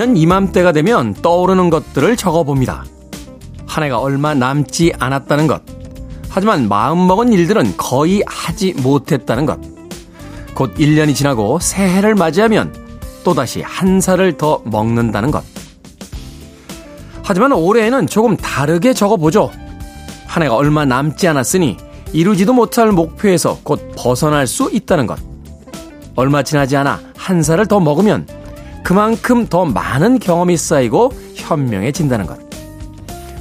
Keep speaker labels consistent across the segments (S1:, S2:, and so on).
S1: 매년 이맘때가 되면 떠오르는 것들을 적어봅니다. 한 해가 얼마 남지 않았다는 것. 하지만 마음먹은 일들은 거의 하지 못했다는 것. 곧 1년이 지나고 새해를 맞이하면 또다시 한 살을 더 먹는다는 것. 하지만 올해에는 조금 다르게 적어보죠. 한 해가 얼마 남지 않았으니 이루지도 못할 목표에서 곧 벗어날 수 있다는 것. 얼마 지나지 않아 한 살을 더 먹으면 그만큼 더 많은 경험이 쌓이고 현명해진다는 것.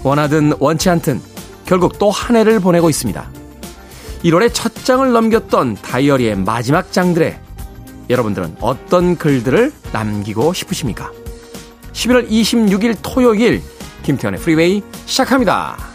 S1: 원하든 원치 않든 결국 또 한 해를 보내고 있습니다. 1월의 첫 장을 넘겼던 다이어리의 마지막 장들에 여러분들은 어떤 글들을 남기고 싶으십니까? 11월 26일 토요일 김태훈의 프리웨이 시작합니다.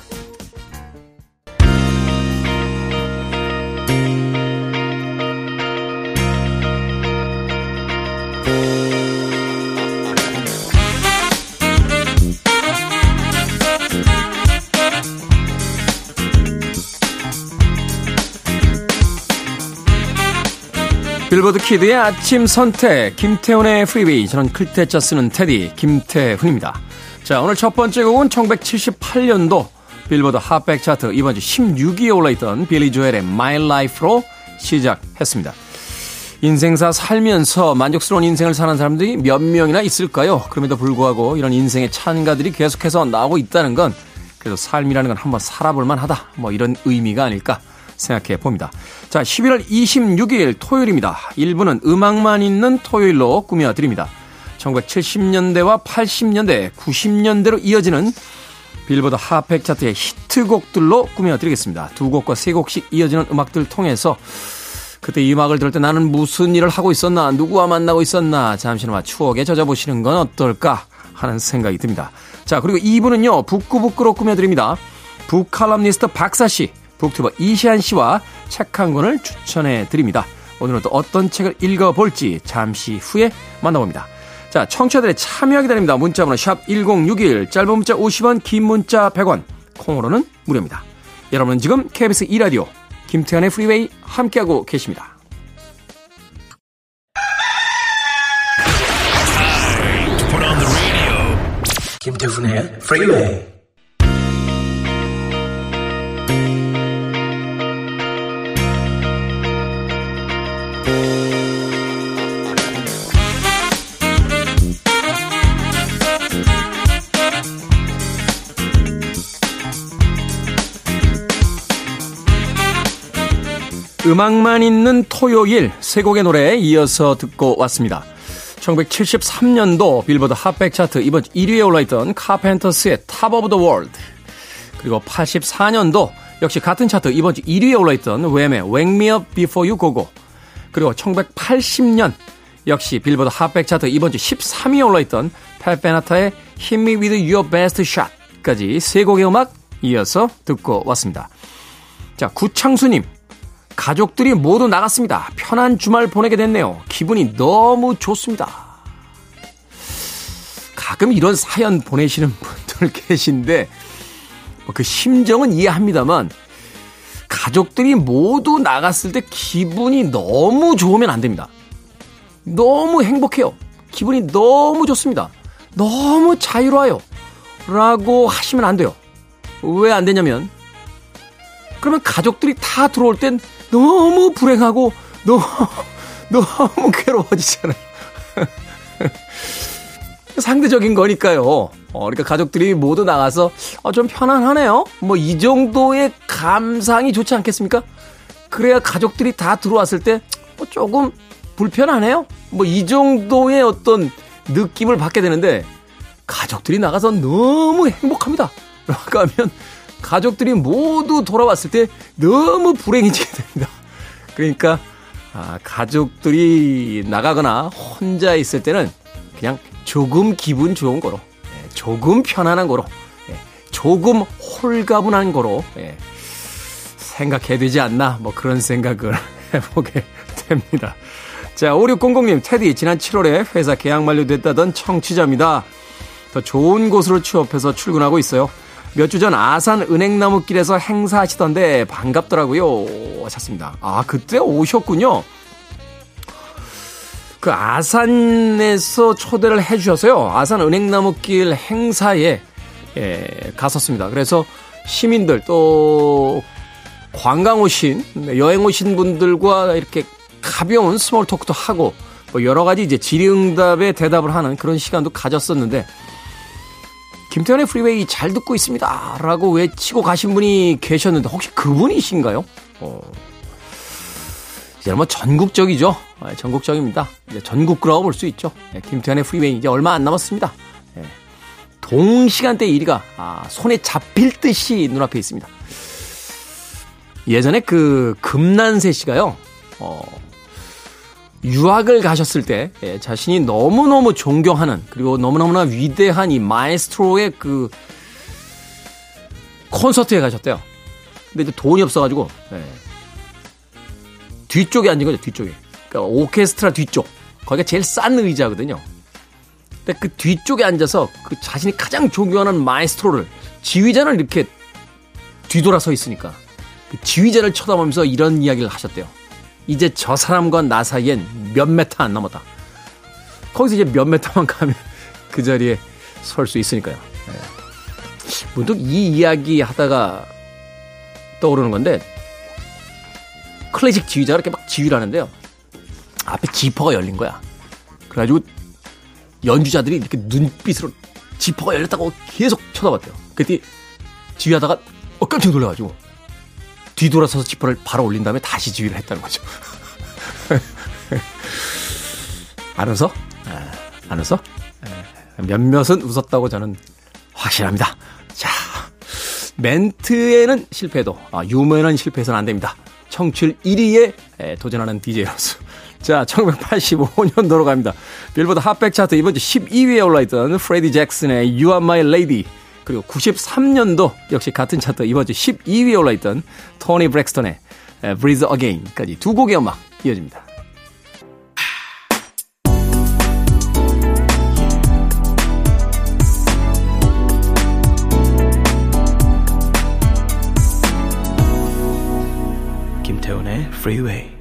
S1: 빌보드 키드의 아침 선택 김태훈의 프리웨이 저는 클 태 자 쓰는 태디 김태훈입니다. 자 오늘 첫 번째 곡은 1978년도 빌보드 Hot백 차트 이번 주 16위에 올라있던 빌리 조엘의 My Life로 시작했습니다. 인생사 살면서 만족스러운 인생을 사는 사람들이 몇 명이나 있을까요? 그럼에도 불구하고 이런 인생의 찬가들이 계속해서 나오고 있다는 건 그래도 삶이라는 건 한번 살아볼 만하다 뭐 이런 의미가 아닐까 생각해 봅니다. 자, 11월 26일 토요일입니다. 1부는 음악만 있는 토요일로 꾸며드립니다. 1970년대와 80년대, 90년대로 이어지는 빌보드 핫팩 차트의 히트곡들로 꾸며드리겠습니다. 두 곡과 세 곡씩 이어지는 음악들 통해서 그때 이 음악을 들을 때 나는 무슨 일을 하고 있었나, 누구와 만나고 있었나, 잠시나마 추억에 젖어보시는 건 어떨까 하는 생각이 듭니다. 자, 그리고 2부는요, 북구북구로 꾸며드립니다. book 칼럼니스트 박사씨, booktuber 이시한 씨와 책 한 권을 추천해 드립니다. 오늘은 또 어떤 책을 읽어볼지 잠시 후에 만나봅니다. 자, 청취자들의 참여 기다립니다. 문자번호 샵 1061, 짧은 문자 50원, 긴 문자 100원, 콩으로는 무료입니다. 여러분은 지금 KBS 2라디오 김태훈의 프리웨이 함께하고 계십니다.
S2: 김태훈의 프리웨이
S1: 음악만 있는 토요일 세 곡의 노래에 이어서 듣고 왔습니다. 1973년도 빌보드 Hot백 차트 이번 1위에 올라있던 카펜터스의 Top of the World 그리고 84년도 역시 같은 차트 이번 주 1위에 올라있던 Wham의 Wake Me Up Before You Go Go 그리고 1980년 역시 빌보드 Hot백 차트 이번 주 13위에 올라있던 Pat Benatar의 Hit Me With Your Best Shot까지 세 곡의 음악 이어서 듣고 왔습니다. 자, 구창수님 가족들이 모두 나갔습니다. 편한 주말 보내게 됐네요. 기분이 너무 좋습니다. 가끔 이런 사연 보내시는 분들 계신데, 뭐그 심정은 이해합니다만, 가족들이 모두 나갔을 때 기분이 너무 좋으면 안 됩니다. 너무 행복해요. 기분이 너무 좋습니다. 너무 자유로워요. 라고 하시면 안 돼요. 왜 안 되냐면, 그러면 가족들이 다 들어올 땐 너무 불행하고 너무 괴로워지잖아요. 상대적인 거니까요. 어, 그러니까 가족들이 모두 나가서 어, 좀 편안하네요. 뭐 이 정도의 감상이 좋지 않겠습니까? 그래야 가족들이 다 들어왔을 때 어, 조금 불편하네요. 뭐 이 정도의 어떤 느낌을 받게 되는데 가족들이 나가서 너무 행복합니다. 라고 하면 가족들이 모두 돌아왔을 때 너무 불행해지게 됩니다. 그러니까 아, 가족들이 나가거나 혼자 있을 때는 그냥 조금 기분 좋은 거로, 예, 조금 편안한 거로, 예, 조금 홀가분한 거로 예, 생각해야 되지 않나 뭐 그런 생각을 해보게 됩니다. 자, 5600님, 테디, 지난 7월에 회사 계약 만료됐다던 청취자입니다. 더 좋은 곳으로 취업해서 출근하고 있어요. 몇 주 전 아산 은행나무길에서 행사하시던데 반갑더라고요. 하셨습니다. 아, 그때 오셨군요. 그 아산에서 초대를 해 주셔서요. 아산 은행나무길 행사에 예, 갔었습니다. 그래서 시민들 또 관광 오신 네, 여행 오신 분들과 이렇게 가벼운 small talk도 하고 뭐 여러 가지 이제 질의응답에 대답을 하는 그런 시간도 가졌었는데 김태훈의 프리웨이 잘 듣고 있습니다. 라고 외치고 가신 분이 계셨는데 혹시 그분이신가요? 어. 이제 뭐 전국적이죠. 아, 전국적입니다. 이제 전국구라고 볼 수 있죠. 네, 김태훈의 프리웨이 이제 얼마 안 남았습니다. 네. 동시간대 1위가 아, 손에 잡힐 듯이 눈앞에 있습니다. 예전에 그 금난세 씨가요. 어, 유학을 가셨을 때 예, 자신이 너무너무 존경하는 그리고 너무너무나 위대한 이 마에스트로의 그 콘서트에 가셨대요. 근데 이제 돈이 없어가지고 예, 뒤쪽에 앉은 거죠 뒤쪽에. 그러니까 오케스트라 뒤쪽. 거기가 제일 싼 의자거든요. 근데 그 뒤쪽에 앉아서 그 자신이 가장 존경하는 마에스트로를 지휘자를 이렇게 뒤돌아 서 있으니까 그 지휘자를 쳐다보면서 이런 이야기를 하셨대요. 이제 저 사람과 나 사이엔 몇 메타 안 남았다. 거기서 이제 몇 메타만 가면 그 자리에 설 수 있으니까요. 네. 문득 이 이야기 하다가 떠오르는 건데 클래식 지휘자가 이렇게 막 지휘를 하는데요. 앞에 지퍼가 열린 거야. 그래가지고 연주자들이 이렇게 눈빛으로 지퍼가 열렸다고 계속 쳐다봤대요. 그때 지휘하다가 어 깜짝 놀라가지고 뒤돌아서서 지퍼를 바로 올린 다음에 다시 지휘를 했다는 거죠. 안 웃어? 아, 안 웃어? 몇몇은 웃었다고 저는 확실합니다. 자, 멘트에는 실패도 아, 유머에는 실패해서는 안 됩니다. 청취율 1위에 도전하는 DJ로서. 자, 1985년도로 갑니다. 빌보드 핫백 차트 이번 주 12위에 올라있던 프레디 잭슨의 You Are My Lady. 그리고 93년도 역시 같은 차트 이번 주 12위에 올라있던 토니 브렉스턴의 Breathe Again까지 두 곡의 음악 이어집니다.
S2: 김태훈의 Freeway.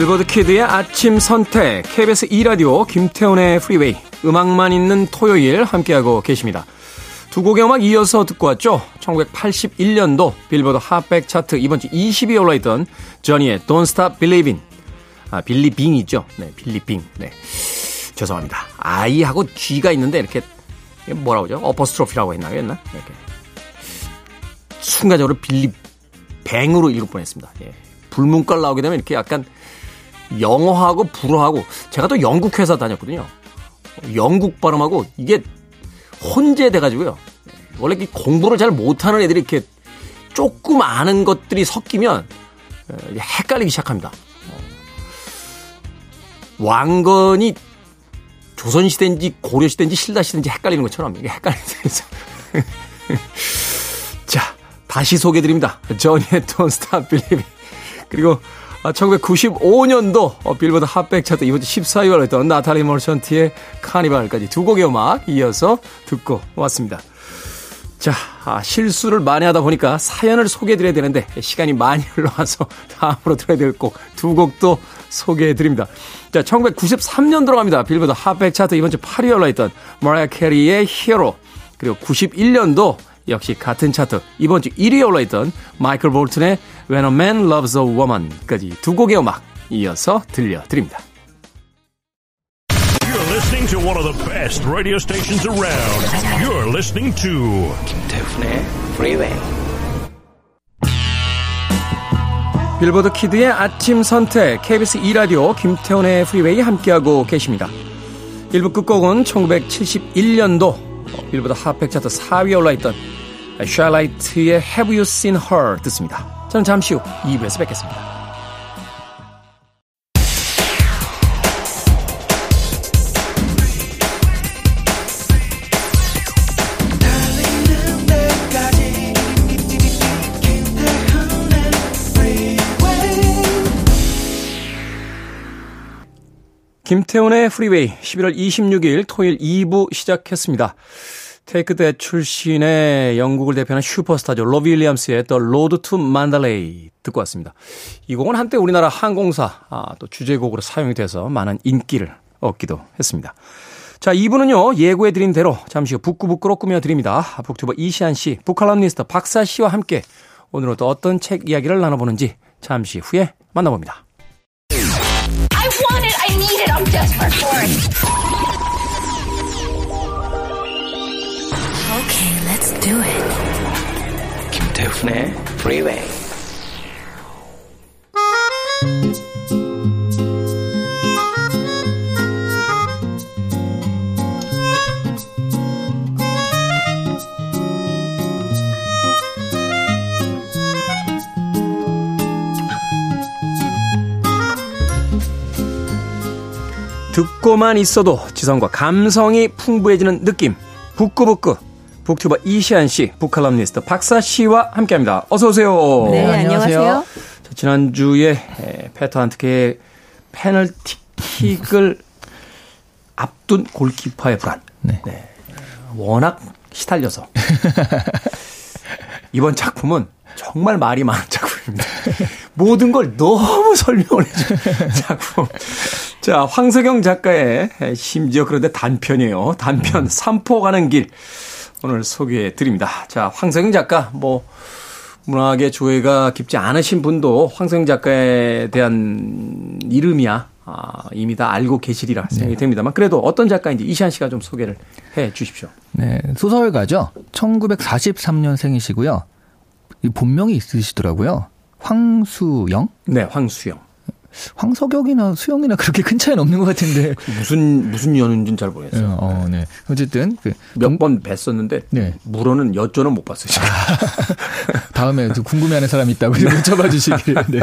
S1: 빌보드 키드의 아침 선택, KBS 2라디오 김태훈의 프리웨이, 음악만 있는 토요일 함께하고 계십니다. 두 곡의 음악 이어서 듣고 왔죠. 1981년도 빌보드 핫백 차트 이번 주 20위에 올라있던 저니의 Don't Stop Believing. 아, 빌리빙 있죠? 네, 빌리빙. 네. 죄송합니다. I하고 G가 있는데 이렇게 뭐라고 하죠? 어퍼스트로피라고 했나요? 했나? 이렇게. 순간적으로 빌리뱅으로 읽을 뻔했습니다. 예. 불문깔 나오게 되면 이렇게 약간 영어하고 불어하고 제가 또 영국 회사 다녔거든요. 영국 발음하고 이게 혼재돼 가지고요. 원래 공부를 잘 못하는 애들이 이렇게 조금 아는 것들이 섞이면 헷갈리기 시작합니다. 왕건이 조선시대인지 고려시대인지 신라시대인지 헷갈리는 것처럼 이게 헷갈리면서 자 다시 소개드립니다. 저니의 Don't Stop Believing 그리고 1995년도 아, 어, 빌보드 Hot백 차트 이번 주 14위를 했던 나탈리 머천트의 Carnival까지 두 곡의 음악 이어서 듣고 왔습니다. 자, 아, 실수를 많이 하다 보니까 사연을 소개해드려야 되는데 시간이 많이 흘러와서 다음으로 들어야 될 곡 두 곡도 소개해드립니다. 자, 1993년 들어갑니다. 빌보드 Hot백 차트 이번 주 8위에 올라있던 머라이어 캐리의 Hero 그리고 91년도 역시 같은 차트 이번 주 1위에 올라있던 마이클 볼튼의 When a Man Loves a Woman까지 두 곡의 음악 이어서 들려드립니다.
S3: You're listening to one of the best radio stations around. You're listening to
S2: 김태훈의 Freeway.
S1: 빌보드 Kid의 아침 선택 KBS 2라디오 김태훈의 프리웨이 함께하고 계십니다. 1부 끝곡은 1971년도 빌보드 핫백 차트 4위에 올라있던 샬라이트의 Have You Seen Her 듣습니다. 저는 잠시 후 2부에서 뵙겠습니다. 김태훈의 프리웨이 11월 26일 토요일 2부 시작했습니다. Take That 출신의 영국을 대표하는 슈퍼스타죠. 로비 윌리엄스의 The Road to Mandalay 듣고 왔습니다. 이 곡은 한때 우리나라 항공사 아, 또 주제곡으로 사용이 돼서 많은 인기를 얻기도 했습니다. 자, 2부는요, 예고해 드린 대로 잠시 후 북구북구로 꾸며 드립니다. 북튜버 이시안 씨, 북칼럼니스트 박사 씨와 함께 오늘은 또 어떤 책 이야기를 나눠보는지 잠시 후에 만나봅니다.
S4: Do it.
S2: 김태훈의 Freeway.
S1: 듣고만 있어도 지성과 감성이 풍부해지는 느낌. 북구북구. 북튜버 이시안 씨, 북칼럼니스트 박사 씨와 함께 합니다. 어서 오세요.
S5: 네, 안녕하세요.
S1: 자, 지난주에 에, 페터 한트케의 페널티킥을 앞둔 골키퍼의 불안.
S5: 네.
S1: 워낙 시달려서. 이번 작품은 정말 말이 많은 작품입니다. 모든 걸 너무 설명을 해준 작품. 자, 황석영 작가의 심지어 그런데 단편이에요. 단편 삼포 가는 길. 오늘 소개해 드립니다. 자, 황석영 작가, 뭐, 문학의 조예가 깊지 않으신 분도 황석영 작가에 대한 이름이야. 아, 이미 다 알고 계시리라 생각이 됩니다만 그래도 어떤 작가인지 이시안 씨가 좀 소개를 해 주십시오.
S5: 네, 소설가죠. 1943년생이시고요. 이 본명이 있으시더라고요. 황수영?
S1: 네, 황수영.
S5: 황석영이나 수영이나 그렇게 큰 차이는 없는 것 같은데.
S1: 무슨 무슨 연인지는 잘 모르겠어요.
S5: 어, 네. 어쨌든 그
S1: 몇번 뵀었는데
S5: 네.
S1: 물어는 여쭤는 못 봤어요. 지금.
S5: 다음에 또 궁금해하는 사람이 있다고 여쭤봐 주시길. 네.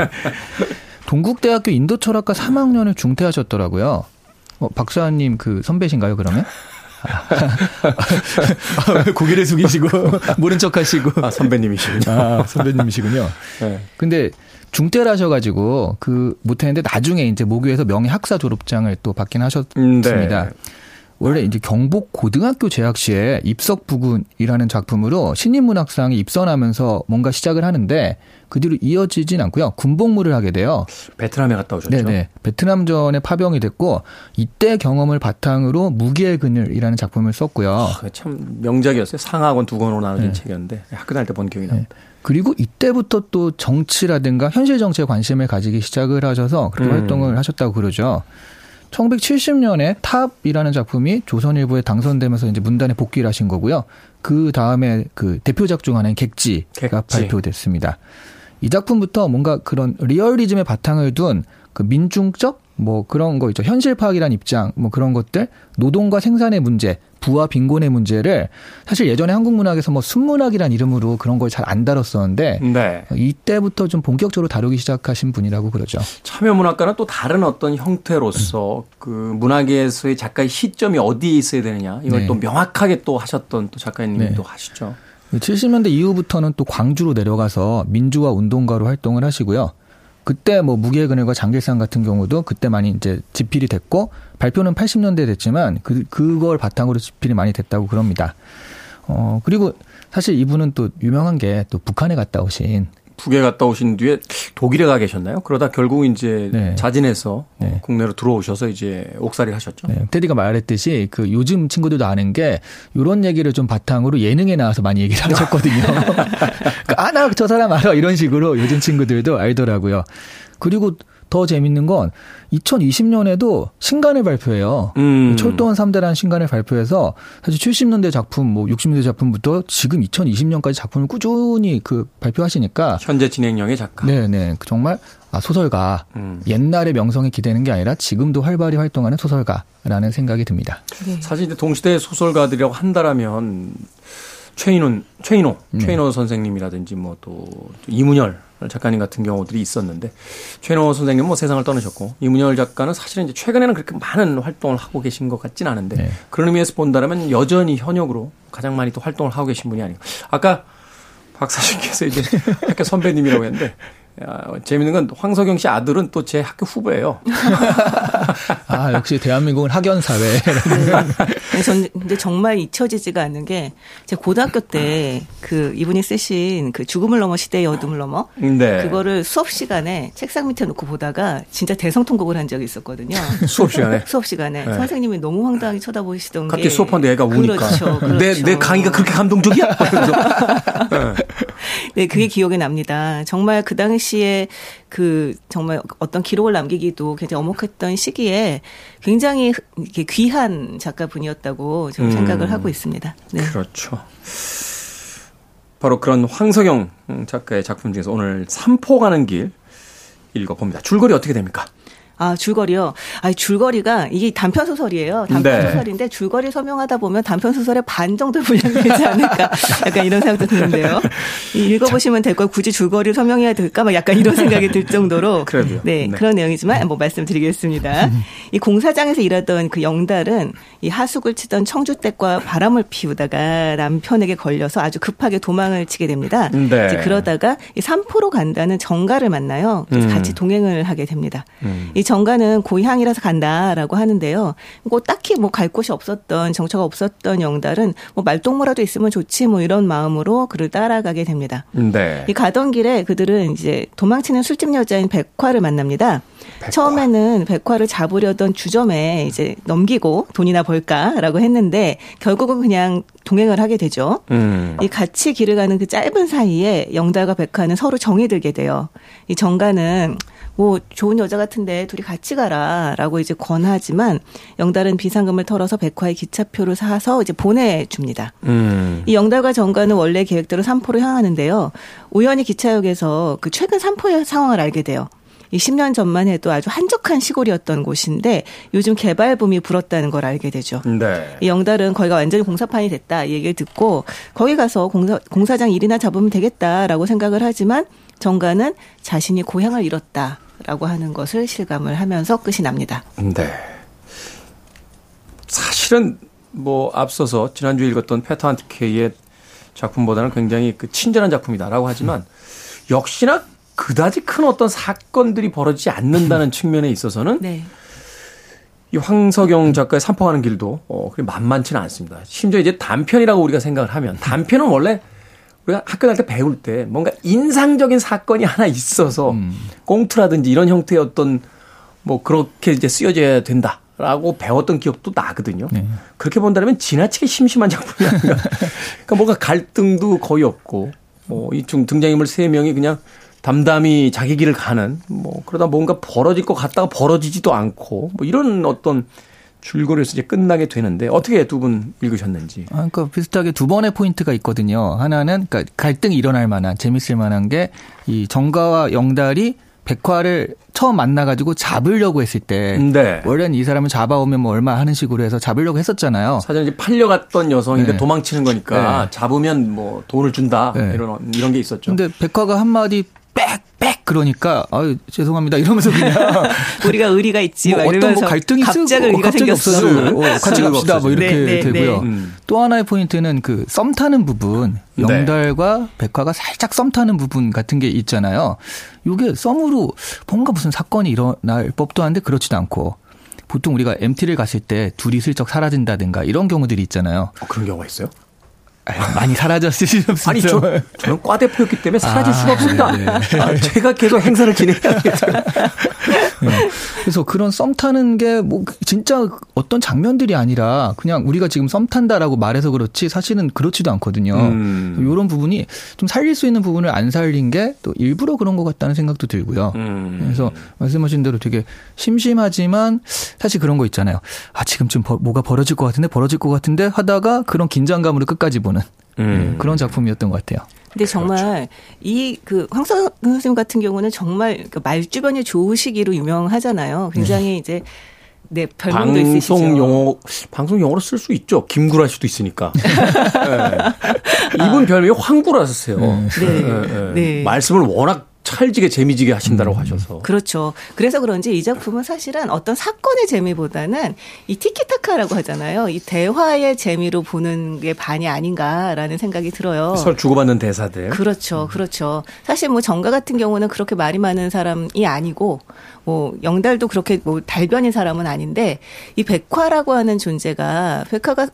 S5: 동국대학교 인도철학과 3학년을 중퇴하셨더라고요. 어, 박사님 그 선배신가요, 그러면? 아, 고개를 숙이시고 모른 척하시고
S1: 아, 선배님이시군요.
S5: 아, 선배님이시군요.
S1: 네.
S5: 근데 중퇴를 하셔가지고 그 못했는데 나중에 이제 모교에서 명예 학사 졸업장을 또 받긴 하셨습니다.
S1: 음, 네.
S5: 원래 이제 경북 고등학교 재학 시에 입석 부군이라는 작품으로 신인문학상에 입선하면서 뭔가 시작을 하는데 그 뒤로 이어지진 않고요. 군복무를 하게 돼요.
S1: 베트남에 갔다 오셨죠?
S5: 네네. 베트남전에 파병이 됐고 이때 경험을 바탕으로 무기의 그늘이라는 작품을 썼고요.
S1: 아, 참 명작이었어요. 상하권 두 권으로 나눠진
S5: 네.
S1: 책이었는데 학교 다닐 때 본 기억이 납니다.
S5: 그리고 이때부터 또 정치라든가 현실 정치에 관심을 가지기 시작을 하셔서 그렇게
S1: 음.
S5: 활동을 하셨다고 그러죠. 1970년에 탑이라는 작품이 조선일보에 당선되면서 이제 문단에 복귀를 하신 거고요. 그 다음에 그 대표작 중 하나인 객지가
S1: 객지.
S5: 발표됐습니다. 이 작품부터 뭔가 그런 리얼리즘의 바탕을 둔 그 민중적 뭐 그런 거 있죠. 현실 파악이란 입장 뭐 그런 것들 노동과 생산의 문제 부와 빈곤의 문제를 사실 예전에 한국 문학에서 뭐 순문학이란 이름으로 그런 걸 잘 안 다뤘었는데
S1: 네.
S5: 이때부터 좀 본격적으로 다루기 시작하신 분이라고 그러죠.
S1: 참여 문학과는 또 다른 어떤 형태로서 그 문학에서의 작가의 시점이 어디에 있어야 되느냐 이걸
S5: 네.
S1: 또 명확하게 또 하셨던 또 작가님이
S5: 네.
S1: 또 하시죠.
S5: 70년대 이후부터는 또 광주로 내려가서 민주화 운동가로 활동을 하시고요. 그때 뭐 무기의 그늘과 장길상 같은 경우도 그때 많이 이제 집필이 됐고 발표는 80년대 에 됐지만 그 그걸 바탕으로 집필이 많이 됐다고 그럽니다. 어 그리고 사실 이분은 또 유명한 게 또 북한에 갔다 오신
S1: 북에 갔다 오신 뒤에 독일에 가 계셨나요? 그러다 결국 이제
S5: 네.
S1: 자진해서
S5: 네.
S1: 어, 국내로 들어오셔서 이제 옥살이 하셨죠.
S5: 네, 테디가 말했듯이 그 요즘 친구들도 아는 게 이런 얘기를 좀 바탕으로 예능에 나와서 많이 얘기를 하셨거든요. 그러니까 아, 나 저 사람 알아. 이런 식으로 요즘 친구들도 알더라고요. 그리고 더 재밌는 건 2020년에도 신간을 발표해요.
S1: 음.
S5: 철도원 3대라는 신간을 발표해서 사실 70년대 작품, 뭐 60년대 작품부터 지금 2020년까지 작품을 꾸준히 그 발표하시니까
S1: 현재 진행형의 작가.
S5: 네 네. 정말 아, 소설가.
S1: 음.
S5: 옛날의 명성이 기대는 게 아니라 지금도 활발히 활동하는 소설가라는 생각이 듭니다.
S1: 사실 이제 동시대 소설가들이라고 한다라면 최인훈, 최인호,
S5: 네.
S1: 최인호 선생님이라든지 뭐 또 이문열 작가님 같은 경우들이 있었는데 최인호 선생님은 뭐 세상을 떠나셨고 이문열 작가는 사실은 이제 최근에는 그렇게 많은 활동을 하고 계신 것 같진 않은데
S5: 네.
S1: 그런 의미에서 본다면 여전히 현역으로 가장 많이 또 활동을 하고 계신 분이 아닌가. 아까 박사님께서 이제 학교 선배님이라고 했는데 야, 재밌는 건 황석영 씨 아들은 또 제 학교 후배예요.
S5: 아, 역시 대한민국은 학연 사회.
S6: 네. 저는 근데 정말 잊혀지지가 않는 게 제가 고등학교 때 그 이분이 쓰신 그 죽음을 넘어 시대의 어둠을 넘어
S1: 네.
S6: 그거를 수업 시간에 책상 밑에 놓고 보다가 진짜 대성통곡을 한 적이 있었거든요.
S1: 수업 시간에.
S6: 수업 시간에
S1: 네.
S6: 선생님이 너무 황당하게 쳐다보시던
S1: 갑자기
S6: 게
S1: 수업하는데 애가 우니까.
S6: 그렇죠, 그렇죠.
S1: 내, 내 강의가 그렇게 감동적이야? 그래서
S6: 네, 그게 기억에 납니다. 정말 그 당시 에 그 정말 어떤 기록을 남기기도 굉장히 엄혹했던 시기에 굉장히 이렇게 귀한 작가분이었다고 저는
S1: 음.
S6: 생각을 하고 있습니다. 네.
S1: 그렇죠. 바로 그런 황석영 작가의 작품 중에서 오늘 삼포 가는 길 읽어봅니다. 줄거리 어떻게 됩니까?
S6: 아, 줄거리요. 아, 줄거리가 이게 단편 소설이에요. 단편
S1: 네.
S6: 소설인데 줄거리 설명하다 보면 단편 소설의 반 정도 분량이 되지 않을까. 약간 이런 생각도 드는데요. 이 읽어보시면 될 걸 굳이 줄거리를 설명해야 될까? 막 약간 이런 생각이 들 정도로.
S1: 그래도요.
S6: 네,
S1: 네.
S6: 그런 내용이지만 뭐 말씀드리겠습니다. 이 공사장에서 일하던 그 영달은 이 하숙을 치던 청주댁과 바람을 피우다가 남편에게 걸려서 아주 급하게 도망을 치게 됩니다.
S1: 네.
S6: 그러다가 이 삼포로 간다는 정가를 만나요. 그래서
S1: 음.
S6: 같이 동행을 하게 됩니다.
S1: 음.
S6: 이 정가는 고향이라서 간다라고 하는데요. 뭐 딱히 뭐 갈 곳이 없었던 정처가 없었던 영달은 뭐 말동무라도 있으면 좋지 뭐 이런 마음으로 그를 따라가게 됩니다.
S1: 네.
S6: 이 가던 길에 그들은 이제 도망치는 술집 여자인 백화를 만납니다.
S1: 백화.
S6: 처음에는 백화를 잡으려던 주점에 이제 넘기고 돈이나 벌까라고 했는데 결국은 그냥 동행을 하게 되죠.
S1: 음.
S6: 이 같이 길을 가는 그 짧은 사이에 영달과 백화는 서로 정이 들게 돼요. 이 정가는 뭐 좋은 여자 같은데 둘이 같이 가라라고 이제 권하지만 영달은 비상금을 털어서 백화의 기차표를 사서 이제 보내줍니다.
S1: 음.
S6: 이 영달과 정가는 원래 계획대로 삼포로 향하는데요. 우연히 기차역에서 그 최근 삼포의 상황을 알게 돼요. 이 10년 전만 해도 아주 한적한 시골이었던 곳인데 요즘 개발 붐이 불었다는 걸 알게 되죠.
S1: 네.
S6: 이 영달은 거기가 완전히 공사판이 됐다 이 얘기를 듣고 거기 가서 공사, 공사장 일이나 잡으면 되겠다라고 생각을 하지만 정가는 자신이 고향을 잃었다 라고 하는 것을 실감을 하면서 끝이 납니다.
S1: 네. 사실은 뭐 앞서서 지난주 에 읽었던 페터 한트케이의 작품보다는 굉장히 그 친절한 작품이다라고 하지만 역시나 그다지 큰 어떤 사건들이 벌어지지 않는다는 측면에 있어서는
S6: 네.
S1: 이 황석영 작가의 삼포하는 길도 어, 그리 만만치는 않습니다. 심지어 이제 단편이라고 우리가 생각을 하면 단편은 원래 우리가 학교 다닐 때 배울 때 뭔가 인상적인 사건이 하나 있어서 꽁트라든지 이런 형태의 어떤 뭐 그렇게 이제 쓰여져야 된다 라고 배웠던 기억도 나거든요. 그렇게 본다면 지나치게 심심한 작품이 아닌가. 그러니까 뭔가 갈등도 거의 없고 뭐이 등장인물 세 명이 그냥 담담히 자기 길을 가는 뭐 그러다 뭔가 벌어질 것 같다가 벌어지지도 않고 뭐 이런 어떤 줄거리에서 이제 끝나게 되는데 어떻게 두 분 읽으셨는지.
S5: 아, 그러니까 비슷하게 두 번의 포인트가 있거든요. 하나는 그러니까 갈등이 일어날 만한 재밌을 만한 게 이 정가와 영달이 백화를 처음 만나가지고 잡으려고 했을 때
S1: 네.
S5: 원래는 이 사람을 잡아오면 뭐 얼마 하는 식으로 해서 잡으려고 했었잖아요.
S1: 사전 이제 팔려갔던 여성인데
S5: 네.
S1: 도망치는 거니까
S5: 네.
S1: 잡으면 뭐 돈을 준다
S5: 네.
S1: 이런 이런 게 있었죠.
S5: 근데 백화가 한 마디 빽빽 그러니까 아유 죄송합니다 이러면서 그냥
S6: 우리가 의리가 있지 뭐막
S5: 어떤 뭐 갈등이
S6: 갑자기
S5: 쓰고
S6: 의리가
S5: 갑자기
S6: 생겼어.
S5: 없어지고 어, 같이
S1: 의리가
S5: 갑시다 뭐. 이렇게
S6: 네, 네,
S5: 되고요.
S6: 네.
S1: 음.
S5: 또 하나의 포인트는 그 썸 타는 부분
S1: 네.
S5: 영달과 백화가 살짝 썸 타는 부분 같은 게 있잖아요. 이게 썸으로 뭔가 무슨 사건이 일어날 법도 한데 그렇지도 않고 보통 우리가 MT를 갔을 때 둘이 슬쩍 사라진다든가 이런 경우들이 있잖아요.
S1: 어, 그런 경우가 있어요?
S5: 아, 많이 없어요.
S1: 아니 저 저는 과대표였기 때문에 사라질
S5: 아,
S1: 수가 없습니다.
S5: 네,
S1: 아, 제가 계속 행사를 진행해야겠어요.
S5: 그래서 그런 썸 타는 게 뭐 진짜 어떤 장면들이 아니라 그냥 우리가 지금 썸 탄다라고 말해서 그렇지 사실은 그렇지도 않거든요.
S1: 음.
S5: 이런 부분이 좀 살릴 수 있는 부분을 안 살린 게 또 일부러 그런 것 같다는 생각도 들고요.
S1: 음.
S5: 그래서 말씀하신 대로 되게 심심하지만 사실 그런 거 있잖아요. 아 지금쯤 버- 뭐가 벌어질 것 같은데 벌어질 것 같은데 하다가 그런 긴장감으로 끝까지 보는
S1: 음.
S5: 그런 작품이었던 것 같아요.
S6: 근데 정말 이그 황선 선생님 같은 경우는 정말 그 말주변이 좋으시기로 유명하잖아요. 굉장히 이제 네 별명도 있으시죠.
S1: 방송 용어 방송 용어로 쓸 수 있죠. 김구라 씨도 있으니까. 네. 이분 별명이 황구라세요.
S6: 네.
S1: 네, 네.
S6: 네.
S1: 말씀을 워낙 찰지게 재미지게 하신다고 하셔서.
S6: 그렇죠. 그래서 그런지 이 작품은 사실은 어떤 사건의 재미보다는 이 티키타카라고 하잖아요. 이 대화의 재미로 보는 게 반이 아닌가라는 생각이 들어요.
S1: 서로 주고받는 대사들.
S6: 그렇죠. 그렇죠. 사실 뭐 정가 같은 경우는 그렇게 말이 많은 사람이 아니고 뭐 영달도 그렇게 뭐 달변인 사람은 아닌데 이 백화라고 하는 존재가 백화가